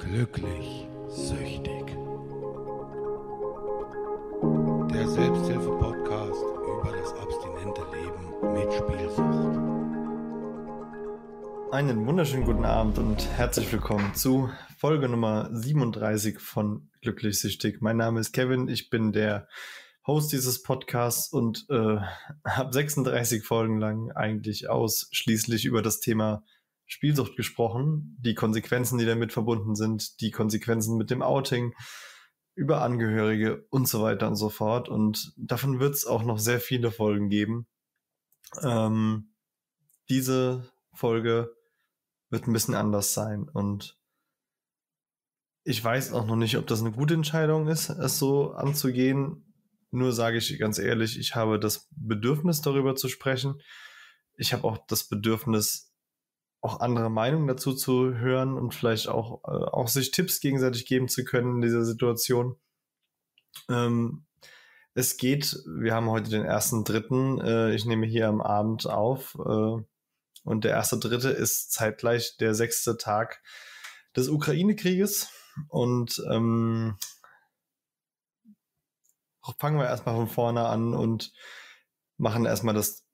Glücklich süchtig. Der Selbsthilfe-Podcast über das abstinente Leben mit Spielsucht. Einen wunderschönen guten Abend und herzlich willkommen zu Folge Nummer 37 von Glücklich süchtig. Mein Name ist Kevin, ich bin der Host dieses Podcasts und äh, habe 36 Folgen lang eigentlich ausschließlich über das Thema Spielsucht gesprochen, die Konsequenzen, die damit verbunden sind, die Konsequenzen mit dem Outing, über Angehörige und so weiter und so fort. Und davon wird es auch noch sehr viele Folgen geben. Ähm, diese Folge wird ein bisschen anders sein und ich weiß auch noch nicht, ob das eine gute Entscheidung ist, es so anzugehen. Nur sage ich ganz ehrlich, ich habe das Bedürfnis darüber zu sprechen. Ich habe auch das Bedürfnis, auch andere Meinungen dazu zu hören und vielleicht auch, äh, auch sich Tipps gegenseitig geben zu können in dieser Situation. Ähm, es geht, wir haben heute den ersten dritten, äh, ich nehme hier am Abend auf äh, und der erste dritte ist zeitgleich der sechste Tag des Ukraine-Krieges und ähm, fangen wir erstmal von vorne an und machen erstmal das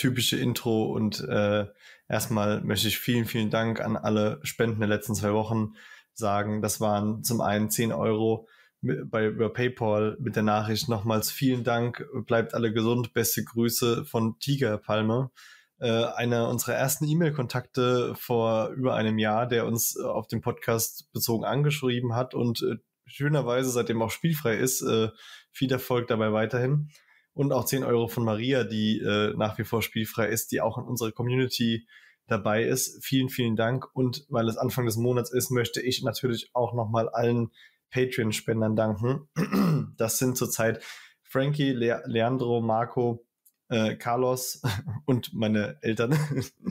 typische Intro und äh, erstmal möchte ich vielen, vielen Dank an alle Spenden der letzten zwei Wochen sagen. Das waren zum einen 10 Euro bei über PayPal mit der Nachricht nochmals vielen Dank, bleibt alle gesund, beste Grüße von Tiger Palme. Äh, einer unserer ersten E-Mail-Kontakte vor über einem Jahr, der uns auf den Podcast bezogen angeschrieben hat und äh, schönerweise seitdem auch spielfrei ist. Äh, viel Erfolg dabei weiterhin und auch 10 Euro von Maria, die äh, nach wie vor spielfrei ist, die auch in unserer Community dabei ist. Vielen, vielen Dank. Und weil es Anfang des Monats ist, möchte ich natürlich auch nochmal allen Patreon-Spendern danken. Das sind zurzeit Frankie, Le Leandro, Marco, äh, Carlos und meine Eltern.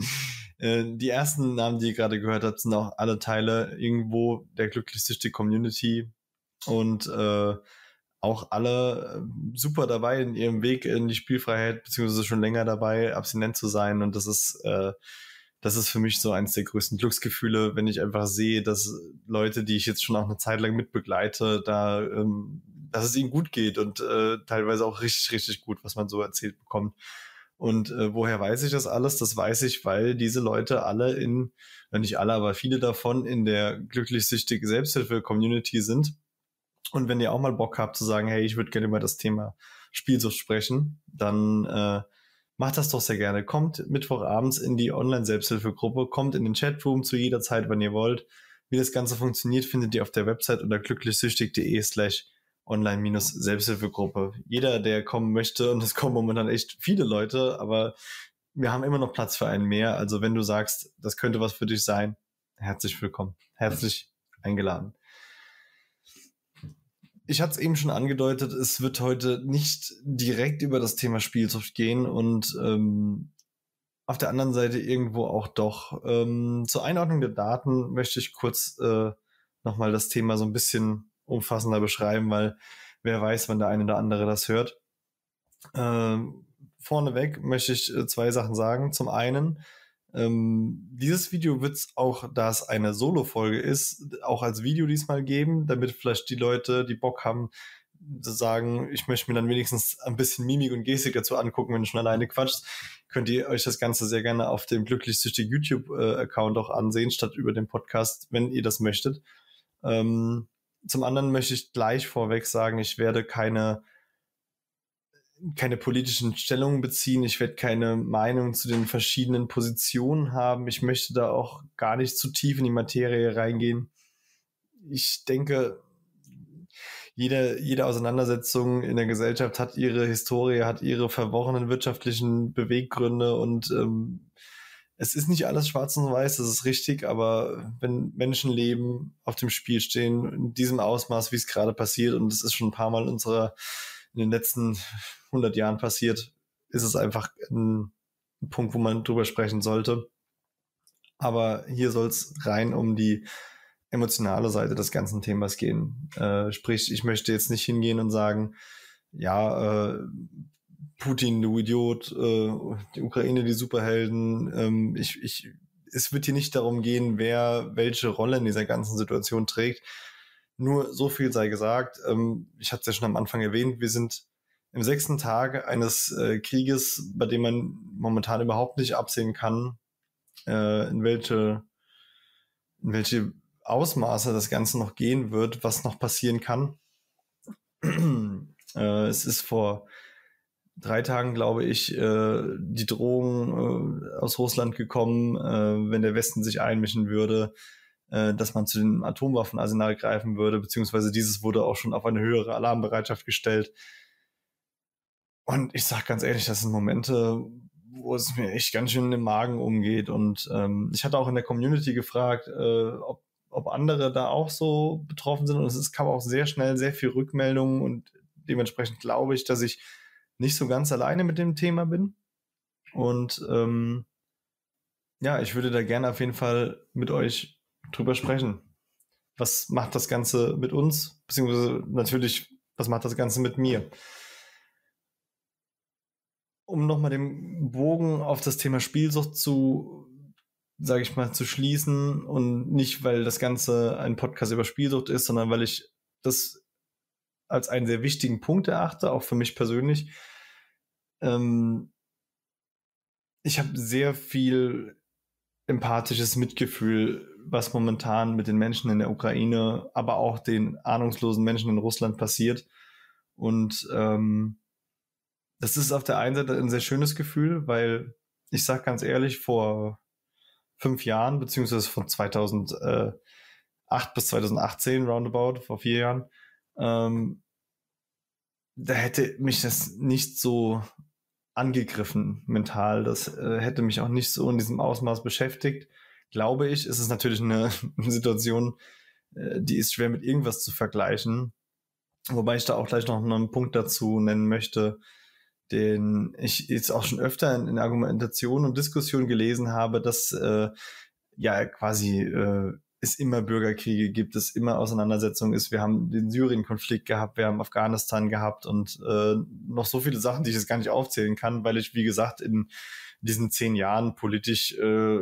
äh, die ersten Namen, die ihr gerade gehört habt, sind auch alle Teile irgendwo der glücklichste Community. Und äh, auch alle äh, super dabei in ihrem Weg in die Spielfreiheit, beziehungsweise schon länger dabei, abstinent zu sein. Und das ist, äh, das ist für mich so eins der größten Glücksgefühle, wenn ich einfach sehe, dass Leute, die ich jetzt schon auch eine Zeit lang mitbegleite, da, ähm, dass es ihnen gut geht und äh, teilweise auch richtig, richtig gut, was man so erzählt bekommt. Und äh, woher weiß ich das alles? Das weiß ich, weil diese Leute alle in, nicht alle, aber viele davon in der glücklich-süchtige Selbsthilfe-Community sind und wenn ihr auch mal Bock habt zu sagen, hey, ich würde gerne über das Thema Spielsucht sprechen, dann äh, macht das doch sehr gerne. Kommt Mittwochabends in die Online-Selbsthilfegruppe, kommt in den Chatroom zu jeder Zeit, wenn ihr wollt. Wie das Ganze funktioniert, findet ihr auf der Website unter glücklichsüchtig.de slash online-selbsthilfegruppe. Jeder, der kommen möchte, und es kommen momentan echt viele Leute, aber wir haben immer noch Platz für einen mehr. Also wenn du sagst, das könnte was für dich sein, herzlich willkommen. Herzlich eingeladen ich hatte es eben schon angedeutet, es wird heute nicht direkt über das Thema Spielsucht gehen und ähm, auf der anderen Seite irgendwo auch doch. Ähm, zur Einordnung der Daten möchte ich kurz äh, nochmal das Thema so ein bisschen umfassender beschreiben, weil wer weiß, wann der eine oder andere das hört. Ähm, vorneweg möchte ich äh, zwei Sachen sagen. Zum einen, ähm, dieses Video wird es auch, da es eine Solo-Folge ist, auch als Video diesmal geben, damit vielleicht die Leute, die Bock haben, zu sagen, ich möchte mir dann wenigstens ein bisschen Mimik und Gestik dazu angucken, wenn du schon alleine quatscht, könnt ihr euch das Ganze sehr gerne auf dem glücklich-süchtig YouTube-Account auch ansehen, statt über den Podcast, wenn ihr das möchtet. Ähm, zum anderen möchte ich gleich vorweg sagen, ich werde keine keine politischen Stellungen beziehen. Ich werde keine Meinung zu den verschiedenen Positionen haben. Ich möchte da auch gar nicht zu tief in die Materie reingehen. Ich denke, jede, jede Auseinandersetzung in der Gesellschaft hat ihre Historie, hat ihre verworrenen wirtschaftlichen Beweggründe und ähm, es ist nicht alles schwarz und weiß, das ist richtig, aber wenn Menschenleben auf dem Spiel stehen, in diesem Ausmaß, wie es gerade passiert, und es ist schon ein paar Mal in in den letzten 100 Jahren passiert, ist es einfach ein, Punkt, wo man drüber sprechen sollte. Aber hier soll es rein um die emotionale Seite des ganzen Themas gehen. Äh, sprich, ich möchte jetzt nicht hingehen und sagen, ja, äh, Putin, du Idiot, äh, die Ukraine, die Superhelden. Ähm, ich, ich, es wird hier nicht darum gehen, wer welche Rolle in dieser ganzen Situation trägt. Nur so viel sei gesagt. Ähm, ich hatte es ja schon am Anfang erwähnt, wir sind im sechsten Tag eines äh, Krieges, bei dem man momentan überhaupt nicht absehen kann, äh, in welche, in welche Ausmaße das Ganze noch gehen wird, was noch passieren kann. äh, es ist vor drei Tagen, glaube ich, äh, die Drohung äh, aus Russland gekommen, äh, wenn der Westen sich einmischen würde, dass man zu dem Atomwaffenarsenal greifen würde, beziehungsweise dieses wurde auch schon auf eine höhere Alarmbereitschaft gestellt. Und ich sage ganz ehrlich, das sind Momente, wo es mir echt ganz schön im Magen umgeht. Und ähm, ich hatte auch in der Community gefragt, äh, ob, ob andere da auch so betroffen sind. Und es kam auch sehr schnell sehr viel Rückmeldungen und dementsprechend glaube ich, dass ich nicht so ganz alleine mit dem Thema bin. Und ähm, ja, ich würde da gerne auf jeden Fall mit euch drüber sprechen. Was macht das Ganze mit uns? Beziehungsweise natürlich, was macht das Ganze mit mir? Um nochmal den Bogen auf das Thema Spielsucht zu, sage ich mal, zu schließen und nicht, weil das Ganze ein Podcast über Spielsucht ist, sondern weil ich das als einen sehr wichtigen Punkt erachte, auch für mich persönlich. Ähm, ich habe sehr viel empathisches Mitgefühl, was momentan mit den Menschen in der Ukraine, aber auch den ahnungslosen Menschen in Russland passiert. Und ähm, das ist auf der einen Seite ein sehr schönes Gefühl, weil ich sage ganz ehrlich, vor fünf Jahren, beziehungsweise von 2008 bis 2018 roundabout, vor vier Jahren, ähm, da hätte mich das nicht so angegriffen mental. Das äh, hätte mich auch nicht so in diesem Ausmaß beschäftigt. Glaube ich, ist es natürlich eine, eine Situation, äh, die ist schwer mit irgendwas zu vergleichen. Wobei ich da auch gleich noch einen Punkt dazu nennen möchte, den ich jetzt auch schon öfter in, in Argumentation und Diskussion gelesen habe, dass äh, ja quasi äh, es immer Bürgerkriege gibt, es immer Auseinandersetzungen ist. Wir haben den Syrien-Konflikt gehabt, wir haben Afghanistan gehabt und äh, noch so viele Sachen, die ich jetzt gar nicht aufzählen kann, weil ich, wie gesagt, in diesen zehn Jahren politisch äh,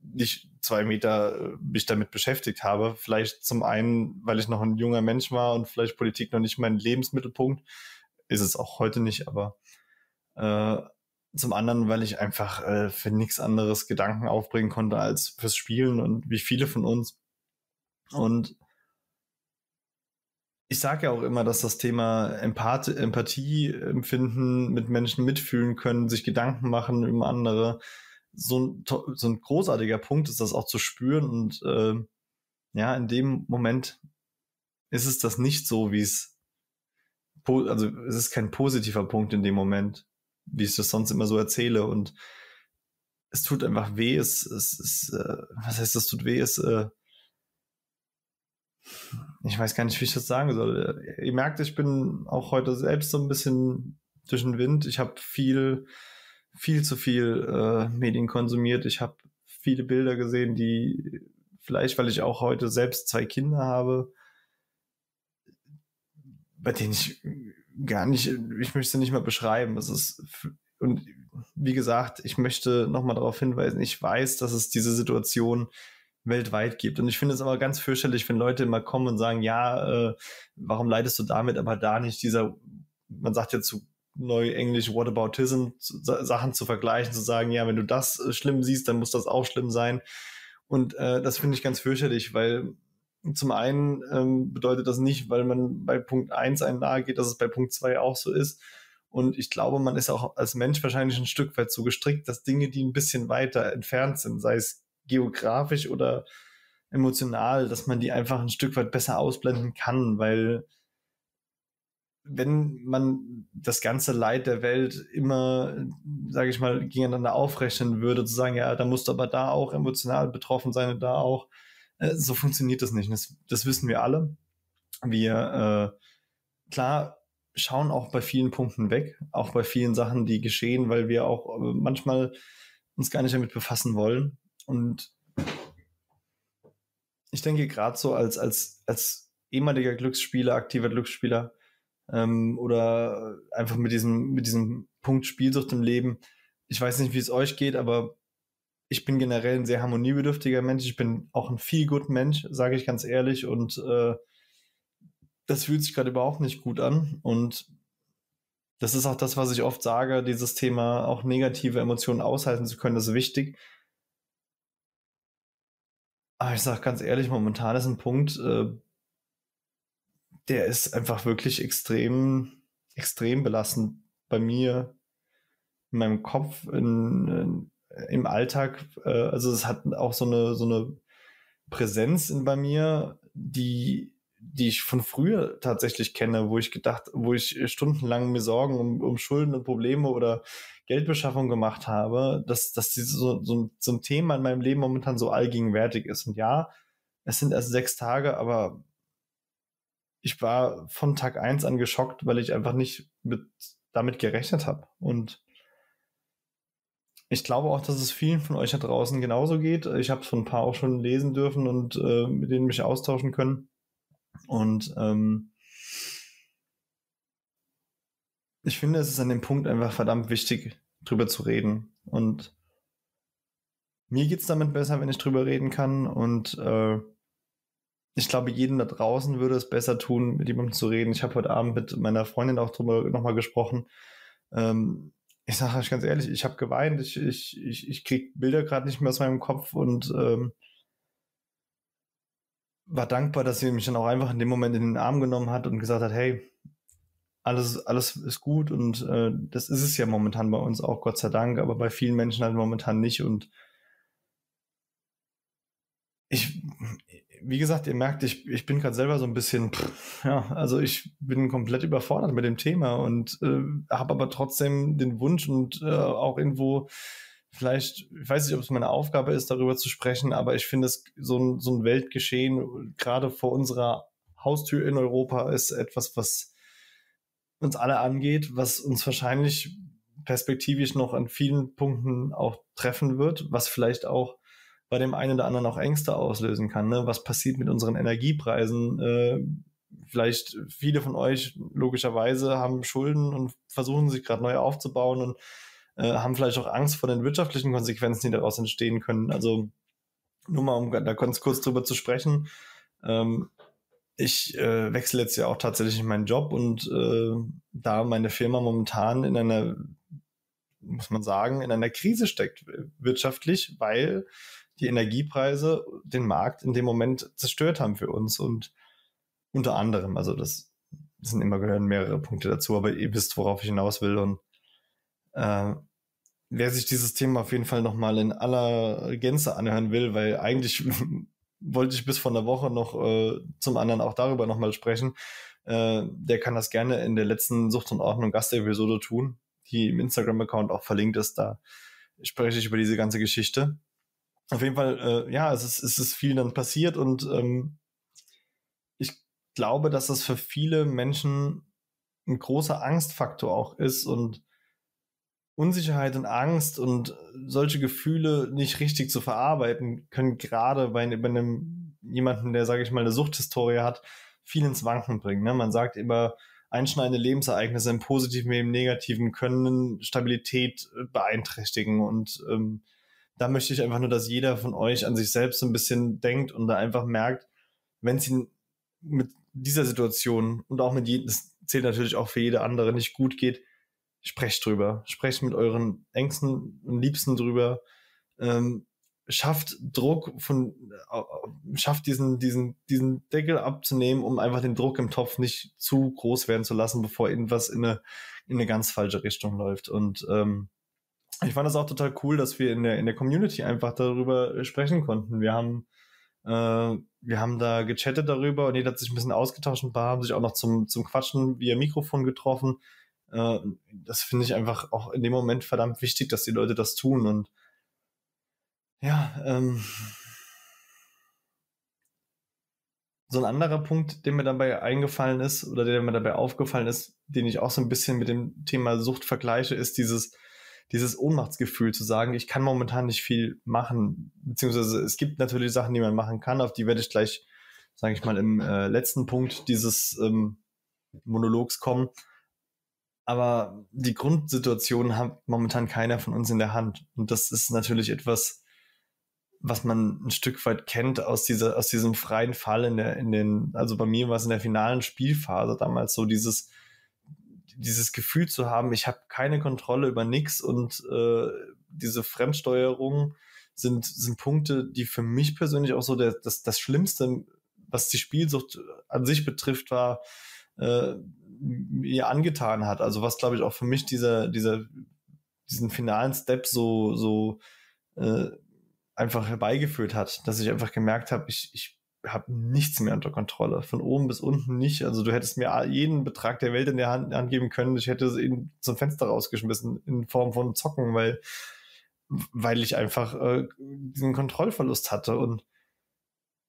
nicht zwei Meter äh, mich damit beschäftigt habe. Vielleicht zum einen, weil ich noch ein junger Mensch war und vielleicht Politik noch nicht mein Lebensmittelpunkt. Ist es auch heute nicht, aber äh, zum anderen, weil ich einfach äh, für nichts anderes Gedanken aufbringen konnte als fürs Spielen und wie viele von uns. Und ich sage ja auch immer, dass das Thema Empath Empathie empfinden, mit Menschen mitfühlen können, sich Gedanken machen über andere, so ein, so ein großartiger Punkt ist, das auch zu spüren. Und äh, ja, in dem Moment ist es das nicht so, wie es, also es ist kein positiver Punkt in dem Moment wie ich das sonst immer so erzähle. Und es tut einfach weh. Es, es, es äh, was heißt, es tut weh? Es, äh, ich weiß gar nicht, wie ich das sagen soll. Ihr merkt, ich bin auch heute selbst so ein bisschen durch den Wind. Ich habe viel, viel zu viel äh, Medien konsumiert. Ich habe viele Bilder gesehen, die vielleicht, weil ich auch heute selbst zwei Kinder habe, bei denen ich gar nicht, ich möchte nicht mal beschreiben. Es ist, und wie gesagt, ich möchte nochmal darauf hinweisen, ich weiß, dass es diese Situation weltweit gibt. Und ich finde es aber ganz fürchterlich, wenn Leute immer kommen und sagen, ja, äh, warum leidest du damit, aber da nicht dieser, man sagt ja zu neu Englisch Whataboutism, Sachen zu vergleichen, zu sagen, ja, wenn du das äh, schlimm siehst, dann muss das auch schlimm sein. Und äh, das finde ich ganz fürchterlich, weil zum einen ähm, bedeutet das nicht, weil man bei Punkt 1 einem nahe geht, dass es bei Punkt 2 auch so ist. Und ich glaube, man ist auch als Mensch wahrscheinlich ein Stück weit so gestrickt, dass Dinge, die ein bisschen weiter entfernt sind, sei es geografisch oder emotional, dass man die einfach ein Stück weit besser ausblenden kann, weil wenn man das ganze Leid der Welt immer, sage ich mal, gegeneinander aufrechnen würde, zu sagen, ja, da musst du aber da auch emotional betroffen sein und da auch, so funktioniert das nicht. Das, das, wissen wir alle. Wir, äh, klar, schauen auch bei vielen Punkten weg, auch bei vielen Sachen, die geschehen, weil wir auch äh, manchmal uns gar nicht damit befassen wollen. Und ich denke, gerade so als, als, als ehemaliger Glücksspieler, aktiver Glücksspieler ähm, oder einfach mit diesem, mit diesem Punkt Spielsucht im Leben, ich weiß nicht, wie es euch geht, aber ich bin generell ein sehr harmoniebedürftiger Mensch. Ich bin auch ein viel gut Mensch, sage ich ganz ehrlich. Und äh, das fühlt sich gerade überhaupt nicht gut an. Und das ist auch das, was ich oft sage, dieses Thema auch negative Emotionen aushalten zu können, das ist wichtig. Aber ich sage ganz ehrlich, momentan ist ein Punkt, äh, der ist einfach wirklich extrem, extrem belastend bei mir, in meinem Kopf, in, in im Alltag, äh, also es hat auch so eine, so eine Präsenz in, bei mir, die, die ich von früher tatsächlich kenne, wo ich gedacht, wo ich stundenlang mir Sorgen um, um Schulden und Probleme oder Geldbeschaffung gemacht habe, dass, dass dieses so, so, so ein Thema in meinem Leben momentan so allgegenwärtig ist. Und ja, es sind erst sechs Tage, aber ich war von Tag eins an geschockt, weil ich einfach nicht mit, damit gerechnet habe. Und ich glaube auch, dass es vielen von euch da draußen genauso geht. Ich habe es von ein paar auch schon lesen dürfen und äh, mit denen mich austauschen können. Und ähm, ich finde, es ist an dem Punkt einfach verdammt wichtig, drüber zu reden. Und mir geht es damit besser, wenn ich drüber reden kann. Und äh, ich glaube, jedem da draußen würde es besser tun, mit jemandem zu reden. Ich habe heute Abend mit meiner Freundin auch drüber nochmal gesprochen. Ähm, ich sage euch ganz ehrlich, ich habe geweint, ich, ich, ich, ich kriege Bilder gerade nicht mehr aus meinem Kopf und ähm, war dankbar, dass sie mich dann auch einfach in dem Moment in den Arm genommen hat und gesagt hat, hey, alles, alles ist gut und äh, das ist es ja momentan bei uns auch, Gott sei Dank, aber bei vielen Menschen halt momentan nicht und ich, wie gesagt, ihr merkt, ich, ich bin gerade selber so ein bisschen, pff, ja, also ich bin komplett überfordert mit dem Thema und äh, habe aber trotzdem den Wunsch und äh, auch irgendwo vielleicht, ich weiß nicht, ob es meine Aufgabe ist, darüber zu sprechen, aber ich finde es so ein, so ein Weltgeschehen, gerade vor unserer Haustür in Europa, ist etwas, was uns alle angeht, was uns wahrscheinlich perspektivisch noch an vielen Punkten auch treffen wird, was vielleicht auch bei dem einen oder anderen auch Ängste auslösen kann. Ne? Was passiert mit unseren Energiepreisen? Äh, vielleicht viele von euch logischerweise haben Schulden und versuchen sich gerade neu aufzubauen und äh, haben vielleicht auch Angst vor den wirtschaftlichen Konsequenzen, die daraus entstehen können. Also nur mal, um da ganz kurz drüber zu sprechen. Ähm, ich äh, wechsle jetzt ja auch tatsächlich meinen Job und äh, da meine Firma momentan in einer, muss man sagen, in einer Krise steckt wirtschaftlich, weil die Energiepreise den Markt in dem Moment zerstört haben für uns und unter anderem, also das sind immer gehören mehrere Punkte dazu, aber ihr wisst, worauf ich hinaus will und äh, wer sich dieses Thema auf jeden Fall nochmal in aller Gänze anhören will, weil eigentlich wollte ich bis vor einer Woche noch äh, zum anderen auch darüber nochmal sprechen, äh, der kann das gerne in der letzten Sucht und Ordnung Gastepisode tun, die im Instagram-Account auch verlinkt ist, da spreche ich über diese ganze Geschichte auf jeden Fall, äh, ja, es ist, es ist viel dann passiert und ähm, ich glaube, dass das für viele Menschen ein großer Angstfaktor auch ist und Unsicherheit und Angst und solche Gefühle nicht richtig zu verarbeiten, können gerade bei, bei einem jemanden, der, sage ich mal, eine Suchthistorie hat, viel ins Wanken bringen. Ne? Man sagt immer, einschneidende Lebensereignisse im Positiven wie im Negativen können Stabilität äh, beeinträchtigen und ähm, da möchte ich einfach nur, dass jeder von euch an sich selbst so ein bisschen denkt und da einfach merkt, wenn es ihm mit dieser Situation und auch mit jedem, das zählt natürlich auch für jede andere, nicht gut geht, sprecht drüber. Sprecht mit euren Ängsten und Liebsten drüber. Ähm, schafft Druck von, schafft diesen, diesen, diesen Deckel abzunehmen, um einfach den Druck im Topf nicht zu groß werden zu lassen, bevor irgendwas in eine, in eine ganz falsche Richtung läuft. Und ähm, ich fand das auch total cool, dass wir in der, in der Community einfach darüber sprechen konnten. Wir haben, äh, wir haben da gechattet darüber und jeder hat sich ein bisschen ausgetauscht. Ein paar haben sich auch noch zum, zum Quatschen via Mikrofon getroffen. Äh, das finde ich einfach auch in dem Moment verdammt wichtig, dass die Leute das tun. Und ja, ähm, so ein anderer Punkt, der mir dabei eingefallen ist oder der mir dabei aufgefallen ist, den ich auch so ein bisschen mit dem Thema Sucht vergleiche, ist dieses, dieses Ohnmachtsgefühl zu sagen, ich kann momentan nicht viel machen, beziehungsweise es gibt natürlich Sachen, die man machen kann, auf die werde ich gleich, sage ich mal, im äh, letzten Punkt dieses ähm, Monologs kommen. Aber die Grundsituation hat momentan keiner von uns in der Hand. Und das ist natürlich etwas, was man ein Stück weit kennt aus dieser, aus diesem freien Fall in der, in den, also bei mir war es in der finalen Spielphase damals so dieses, dieses Gefühl zu haben, ich habe keine Kontrolle über nichts und äh, diese Fremdsteuerung sind, sind Punkte, die für mich persönlich auch so der, das, das Schlimmste, was die Spielsucht an sich betrifft, war, äh, mir angetan hat. Also was, glaube ich, auch für mich dieser, dieser, diesen finalen Step so, so äh, einfach herbeigeführt hat, dass ich einfach gemerkt habe, ich, ich habe nichts mehr unter Kontrolle. Von oben bis unten nicht. Also du hättest mir jeden Betrag der Welt in der Hand, Hand geben können. Ich hätte ihn zum Fenster rausgeschmissen in Form von Zocken, weil, weil ich einfach äh, diesen Kontrollverlust hatte. Und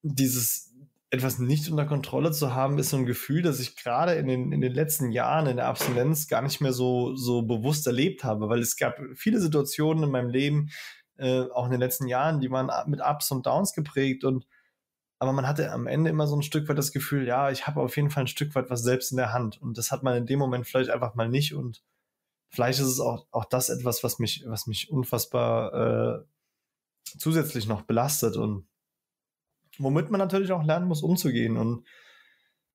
dieses etwas nicht unter Kontrolle zu haben, ist so ein Gefühl, das ich gerade in den, in den letzten Jahren in der Abstinenz gar nicht mehr so, so bewusst erlebt habe, weil es gab viele Situationen in meinem Leben, äh, auch in den letzten Jahren, die waren mit Ups und Downs geprägt und aber man hatte am Ende immer so ein Stück weit das Gefühl, ja, ich habe auf jeden Fall ein Stück weit was selbst in der Hand. Und das hat man in dem Moment vielleicht einfach mal nicht. Und vielleicht ist es auch, auch das etwas, was mich, was mich unfassbar äh, zusätzlich noch belastet und womit man natürlich auch lernen muss, umzugehen. Und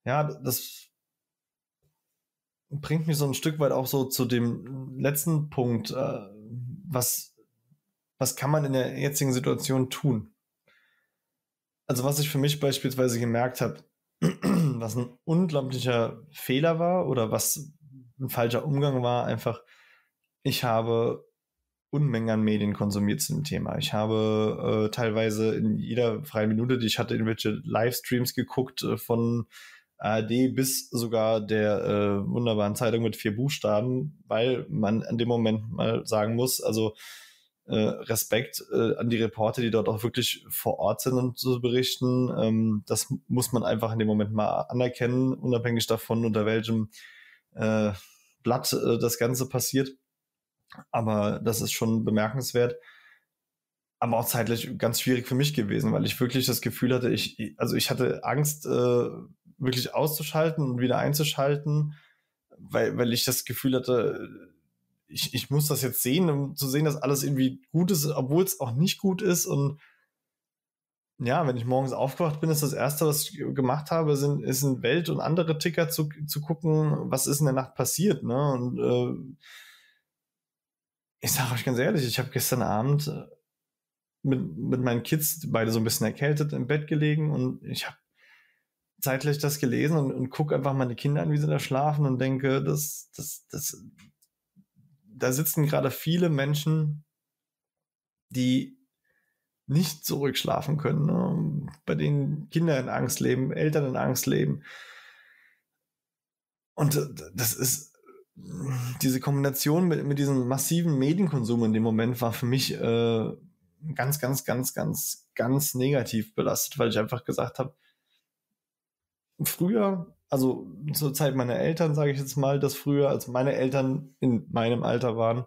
ja, das bringt mich so ein Stück weit auch so zu dem letzten Punkt. Äh, was, was kann man in der jetzigen Situation tun? Also was ich für mich beispielsweise gemerkt habe, was ein unglaublicher Fehler war oder was ein falscher Umgang war, einfach, ich habe Unmengen an Medien konsumiert zu dem Thema. Ich habe äh, teilweise in jeder freien Minute, die ich hatte, irgendwelche Livestreams geguckt äh, von ARD bis sogar der äh, wunderbaren Zeitung mit vier Buchstaben, weil man an dem Moment mal sagen muss, also äh, Respekt äh, an die Reporter, die dort auch wirklich vor Ort sind und so berichten. Ähm, das muss man einfach in dem Moment mal anerkennen, unabhängig davon, unter welchem äh, Blatt äh, das Ganze passiert. Aber das ist schon bemerkenswert. Aber auch zeitlich ganz schwierig für mich gewesen, weil ich wirklich das Gefühl hatte, ich, also ich hatte Angst, äh, wirklich auszuschalten und wieder einzuschalten, weil, weil ich das Gefühl hatte, ich, ich muss das jetzt sehen, um zu sehen, dass alles irgendwie gut ist, obwohl es auch nicht gut ist. Und ja, wenn ich morgens aufgewacht bin, ist das Erste, was ich gemacht habe, sind, ist in Welt und andere Ticker zu, zu gucken, was ist in der Nacht passiert. Ne? Und äh, ich sage euch ganz ehrlich, ich habe gestern Abend äh, mit, mit meinen Kids beide so ein bisschen erkältet im Bett gelegen und ich habe zeitlich das gelesen und, und gucke einfach meine Kinder an, wie sie da schlafen und denke, das, das, das, da sitzen gerade viele Menschen, die nicht zurückschlafen können, ne? bei denen Kinder in Angst leben, Eltern in Angst leben. Und das ist diese Kombination mit, mit diesem massiven Medienkonsum in dem Moment war für mich äh, ganz, ganz, ganz, ganz, ganz negativ belastet, weil ich einfach gesagt habe, früher also zur Zeit meiner Eltern, sage ich jetzt mal, dass früher, als meine Eltern in meinem Alter waren,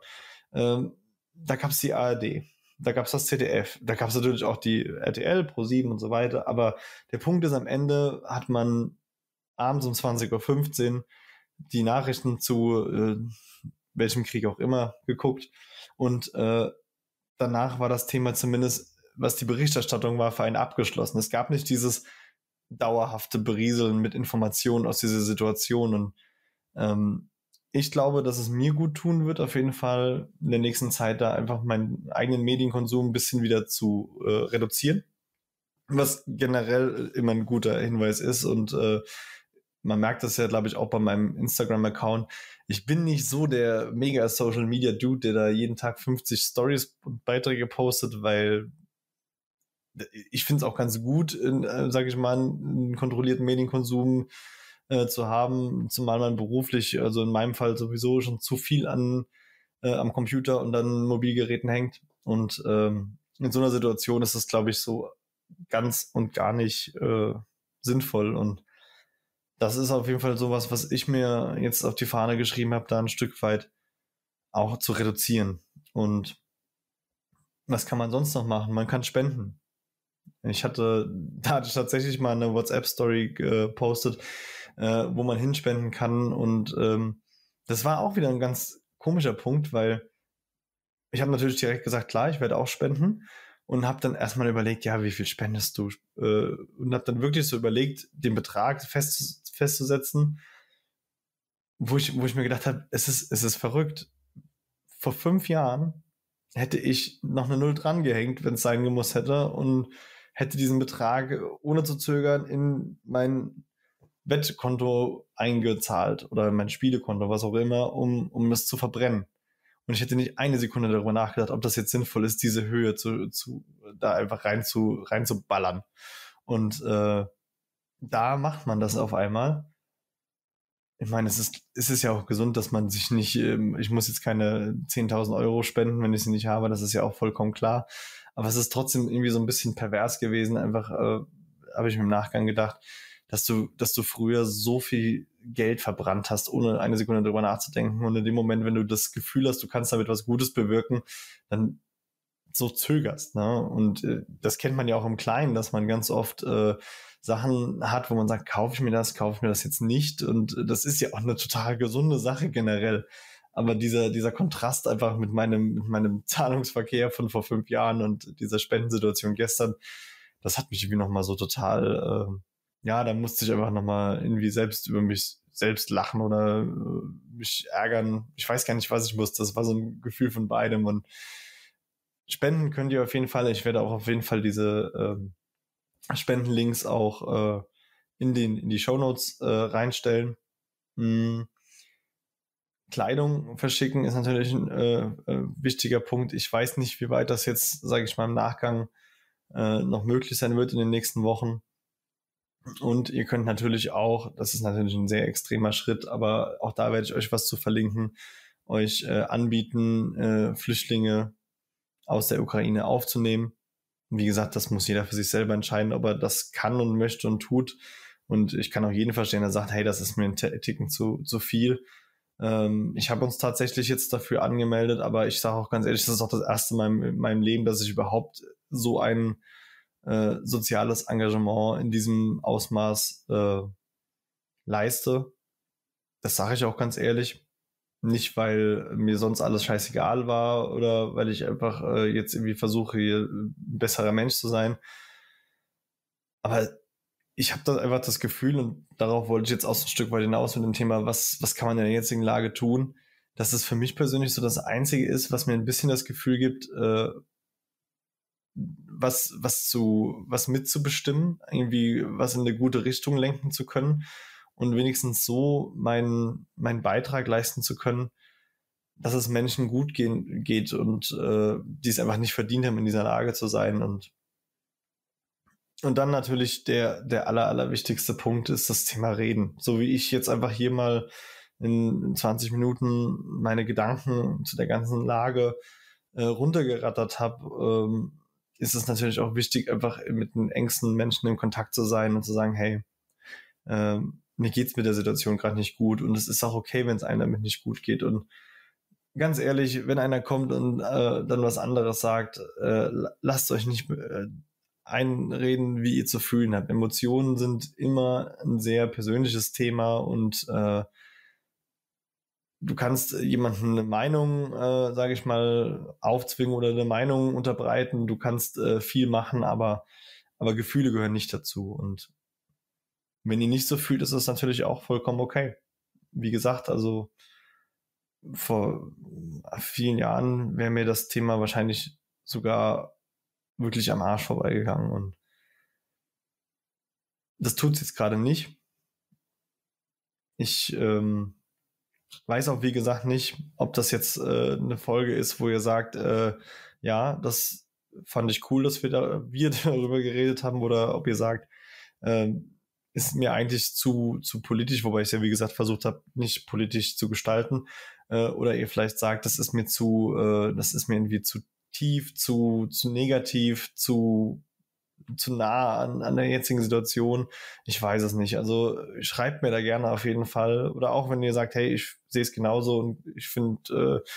ähm, da gab es die ARD, da gab es das ZDF, da gab es natürlich auch die RTL, Pro7 und so weiter, aber der Punkt ist, am Ende hat man abends um 20.15 Uhr die Nachrichten zu äh, welchem Krieg auch immer geguckt und äh, danach war das Thema zumindest, was die Berichterstattung war, für einen abgeschlossen. Es gab nicht dieses dauerhafte Berieseln mit Informationen aus dieser Situation. Und ähm, ich glaube, dass es mir gut tun wird, auf jeden Fall in der nächsten Zeit da einfach meinen eigenen Medienkonsum ein bisschen wieder zu äh, reduzieren. Was generell immer ein guter Hinweis ist und äh, man merkt das ja, glaube ich, auch bei meinem Instagram-Account. Ich bin nicht so der mega Social Media Dude, der da jeden Tag 50 Stories und Beiträge postet, weil ich finde es auch ganz gut, äh, sage ich mal, einen kontrollierten Medienkonsum äh, zu haben, zumal man beruflich, also in meinem Fall sowieso schon zu viel an äh, am Computer und dann Mobilgeräten hängt. Und ähm, in so einer Situation ist das, glaube ich, so ganz und gar nicht äh, sinnvoll. Und das ist auf jeden Fall sowas, was ich mir jetzt auf die Fahne geschrieben habe, da ein Stück weit auch zu reduzieren. Und was kann man sonst noch machen? Man kann spenden. Ich hatte, da hatte ich tatsächlich mal eine WhatsApp-Story gepostet, äh, wo man hinspenden kann. Und ähm, das war auch wieder ein ganz komischer Punkt, weil ich habe natürlich direkt gesagt, klar, ich werde auch spenden. und habe dann erstmal überlegt, ja, wie viel spendest du? Äh, und habe dann wirklich so überlegt, den Betrag fest, festzusetzen, wo ich, wo ich mir gedacht habe, es ist, es ist verrückt. Vor fünf Jahren hätte ich noch eine Null dran gehängt, wenn es sein gemusst hätte und hätte diesen Betrag ohne zu zögern in mein Wettkonto eingezahlt oder in mein Spielekonto, was auch immer, um, um es zu verbrennen. Und ich hätte nicht eine Sekunde darüber nachgedacht, ob das jetzt sinnvoll ist, diese Höhe zu, zu da einfach rein zu, rein zu ballern. Und äh, da macht man das auf einmal. Ich meine, es ist, es ist ja auch gesund, dass man sich nicht, ähm, ich muss jetzt keine 10.000 Euro spenden, wenn ich sie nicht habe, das ist ja auch vollkommen klar. Aber es ist trotzdem irgendwie so ein bisschen pervers gewesen, einfach, äh, habe ich mir im Nachgang gedacht, dass du, dass du früher so viel Geld verbrannt hast, ohne eine Sekunde darüber nachzudenken. Und in dem Moment, wenn du das Gefühl hast, du kannst damit was Gutes bewirken, dann so zögerst. Ne? Und äh, das kennt man ja auch im Kleinen, dass man ganz oft äh, Sachen hat, wo man sagt, kaufe ich mir das, kaufe ich mir das jetzt nicht. Und das ist ja auch eine total gesunde Sache generell. Aber dieser, dieser Kontrast einfach mit meinem, mit meinem Zahlungsverkehr von vor fünf Jahren und dieser Spendensituation gestern, das hat mich irgendwie nochmal so total äh, ja, da musste ich einfach nochmal irgendwie selbst über mich selbst lachen oder äh, mich ärgern. Ich weiß gar nicht, was ich musste. Das war so ein Gefühl von beidem. Und spenden könnt ihr auf jeden Fall. Ich werde auch auf jeden Fall diese ähm, Spendenlinks auch äh, in, den, in die Shownotes äh, reinstellen. Hm. Kleidung verschicken ist natürlich ein äh, äh, wichtiger Punkt. Ich weiß nicht, wie weit das jetzt, sage ich mal, im Nachgang äh, noch möglich sein wird in den nächsten Wochen. Und ihr könnt natürlich auch, das ist natürlich ein sehr extremer Schritt, aber auch da werde ich euch was zu verlinken, euch äh, anbieten, äh, Flüchtlinge aus der Ukraine aufzunehmen. Wie gesagt, das muss jeder für sich selber entscheiden, ob er das kann und möchte und tut. Und ich kann auch jeden verstehen, der sagt, hey, das ist mir ein Ticken zu, zu viel. Ähm, ich habe uns tatsächlich jetzt dafür angemeldet, aber ich sage auch ganz ehrlich, das ist auch das erste Mal in meinem Leben, dass ich überhaupt so einen äh, soziales Engagement in diesem Ausmaß äh, leiste. Das sage ich auch ganz ehrlich. Nicht, weil mir sonst alles scheißegal war oder weil ich einfach äh, jetzt irgendwie versuche, ein besserer Mensch zu sein. Aber ich habe da einfach das Gefühl, und darauf wollte ich jetzt auch so ein Stück weit hinaus mit dem Thema, was, was kann man in der jetzigen Lage tun, dass es für mich persönlich so das Einzige ist, was mir ein bisschen das Gefühl gibt, äh, was, was zu, was mitzubestimmen, irgendwie was in eine gute Richtung lenken zu können und wenigstens so meinen, meinen Beitrag leisten zu können, dass es Menschen gut gehen, geht und äh, die es einfach nicht verdient haben, in dieser Lage zu sein. Und, und dann natürlich der, der aller, aller wichtigste Punkt ist das Thema Reden. So wie ich jetzt einfach hier mal in 20 Minuten meine Gedanken zu der ganzen Lage äh, runtergerattert habe, ähm, ist es natürlich auch wichtig, einfach mit den engsten Menschen in Kontakt zu sein und zu sagen, hey, ähm, mir geht's mit der Situation gerade nicht gut und es ist auch okay, wenn es einem damit nicht gut geht. Und ganz ehrlich, wenn einer kommt und äh, dann was anderes sagt, äh, lasst euch nicht äh, einreden, wie ihr zu fühlen habt. Emotionen sind immer ein sehr persönliches Thema und äh, du kannst jemanden eine Meinung, äh, sage ich mal, aufzwingen oder eine Meinung unterbreiten. Du kannst äh, viel machen, aber, aber Gefühle gehören nicht dazu. Und wenn ihr nicht so fühlt, ist das natürlich auch vollkommen okay. Wie gesagt, also vor vielen Jahren wäre mir das Thema wahrscheinlich sogar wirklich am Arsch vorbeigegangen und das tut es jetzt gerade nicht. Ich ähm, weiß auch, wie gesagt, nicht, ob das jetzt äh, eine Folge ist, wo ihr sagt, äh, ja, das fand ich cool, dass wir, da, wir darüber geredet haben, oder ob ihr sagt, äh, ist mir eigentlich zu, zu politisch, wobei ich es ja, wie gesagt, versucht habe, nicht politisch zu gestalten. Äh, oder ihr vielleicht sagt, das ist mir zu, äh, das ist mir irgendwie zu tief, zu, zu negativ, zu zu nah an, an der jetzigen Situation. Ich weiß es nicht. Also schreibt mir da gerne auf jeden Fall. Oder auch wenn ihr sagt, hey, ich sehe es genauso und ich finde äh,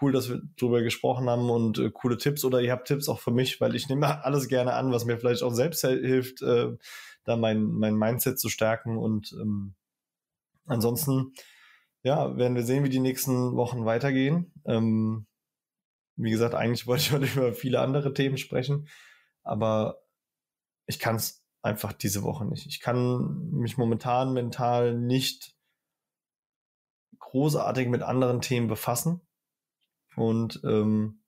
cool, dass wir drüber gesprochen haben und äh, coole Tipps. Oder ihr habt Tipps auch für mich, weil ich nehme alles gerne an, was mir vielleicht auch selbst hilft, äh, da mein, mein Mindset zu stärken. Und ähm, ansonsten, ja, werden wir sehen, wie die nächsten Wochen weitergehen. Ähm, Wie gesagt, eigentlich wollte ich heute über viele andere Themen sprechen, aber ich kann es einfach diese Woche nicht. Ich kann mich momentan mental nicht großartig mit anderen Themen befassen. Und ähm,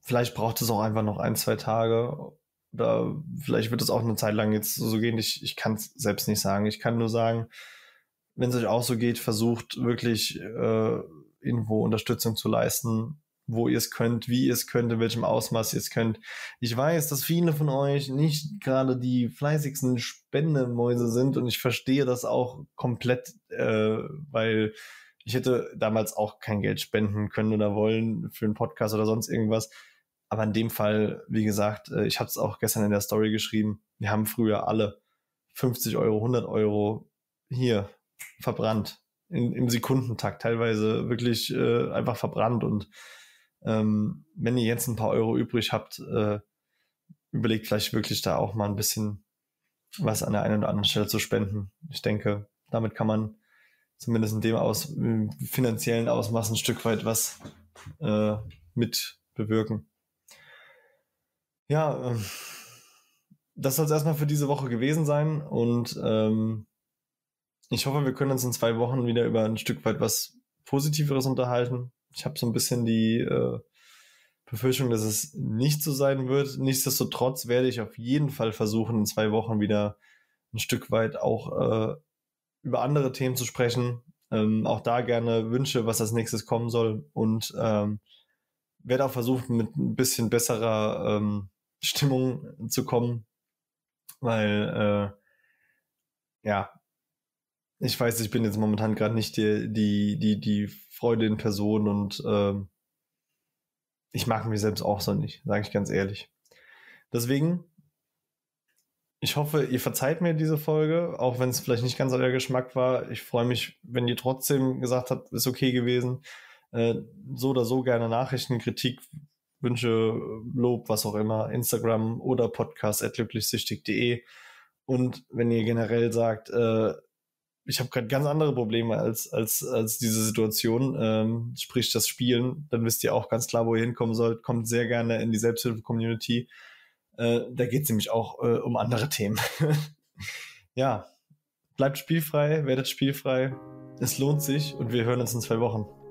vielleicht braucht es auch einfach noch ein, zwei Tage. Oder vielleicht wird es auch eine Zeit lang jetzt so gehen. Ich, ich kann es selbst nicht sagen. Ich kann nur sagen, wenn es euch auch so geht, versucht wirklich äh, irgendwo Unterstützung zu leisten, wo ihr es könnt, wie ihr es könnt, in welchem Ausmaß ihr es könnt. Ich weiß, dass viele von euch nicht gerade die fleißigsten Spendemäuse sind und ich verstehe das auch komplett, äh, weil ich hätte damals auch kein Geld spenden können oder wollen für einen Podcast oder sonst irgendwas. Aber in dem Fall, wie gesagt, äh, ich habe es auch gestern in der Story geschrieben, wir haben früher alle 50 Euro, 100 Euro hier verbrannt. In, Im Sekundentakt, teilweise wirklich äh, einfach verbrannt und ähm, wenn ihr jetzt ein paar Euro übrig habt, äh, überlegt vielleicht wirklich da auch mal ein bisschen was an der einen oder anderen Stelle zu spenden. Ich denke, damit kann man zumindest in dem aus, finanziellen Ausmaß ein Stück weit was äh, mit bewirken. Ja, äh, das soll es erstmal für diese Woche gewesen sein und ähm, ich hoffe, wir können uns in zwei Wochen wieder über ein Stück weit was Positiveres unterhalten ich habe so ein bisschen die äh, Befürchtung, dass es nicht so sein wird. Nichtsdestotrotz werde ich auf jeden Fall versuchen, in zwei Wochen wieder ein Stück weit auch äh, über andere Themen zu sprechen. Ähm, auch da gerne Wünsche, was als nächstes kommen soll. Und ähm, werde auch versuchen, mit ein bisschen besserer ähm, Stimmung zu kommen. Weil, äh, ja, ich weiß, ich bin jetzt momentan gerade nicht die, die, die, die Freude in Person und ähm, ich mag mich selbst auch so nicht, sage ich ganz ehrlich. Deswegen, ich hoffe, ihr verzeiht mir diese Folge, auch wenn es vielleicht nicht ganz euer Geschmack war. Ich freue mich, wenn ihr trotzdem gesagt habt, ist okay gewesen. Äh, so oder so gerne Nachrichten, Kritik, Wünsche, Lob, was auch immer, Instagram oder podcast glücklichsüchtig.de. Und wenn ihr generell sagt, äh, ich habe gerade ganz andere Probleme als, als, als diese Situation, ähm, sprich das Spielen, dann wisst ihr auch ganz klar, wo ihr hinkommen sollt. Kommt sehr gerne in die Selbsthilfe-Community. Äh, da geht es nämlich auch äh, um andere Themen. ja, bleibt spielfrei, werdet spielfrei. Es lohnt sich und wir hören uns in zwei Wochen.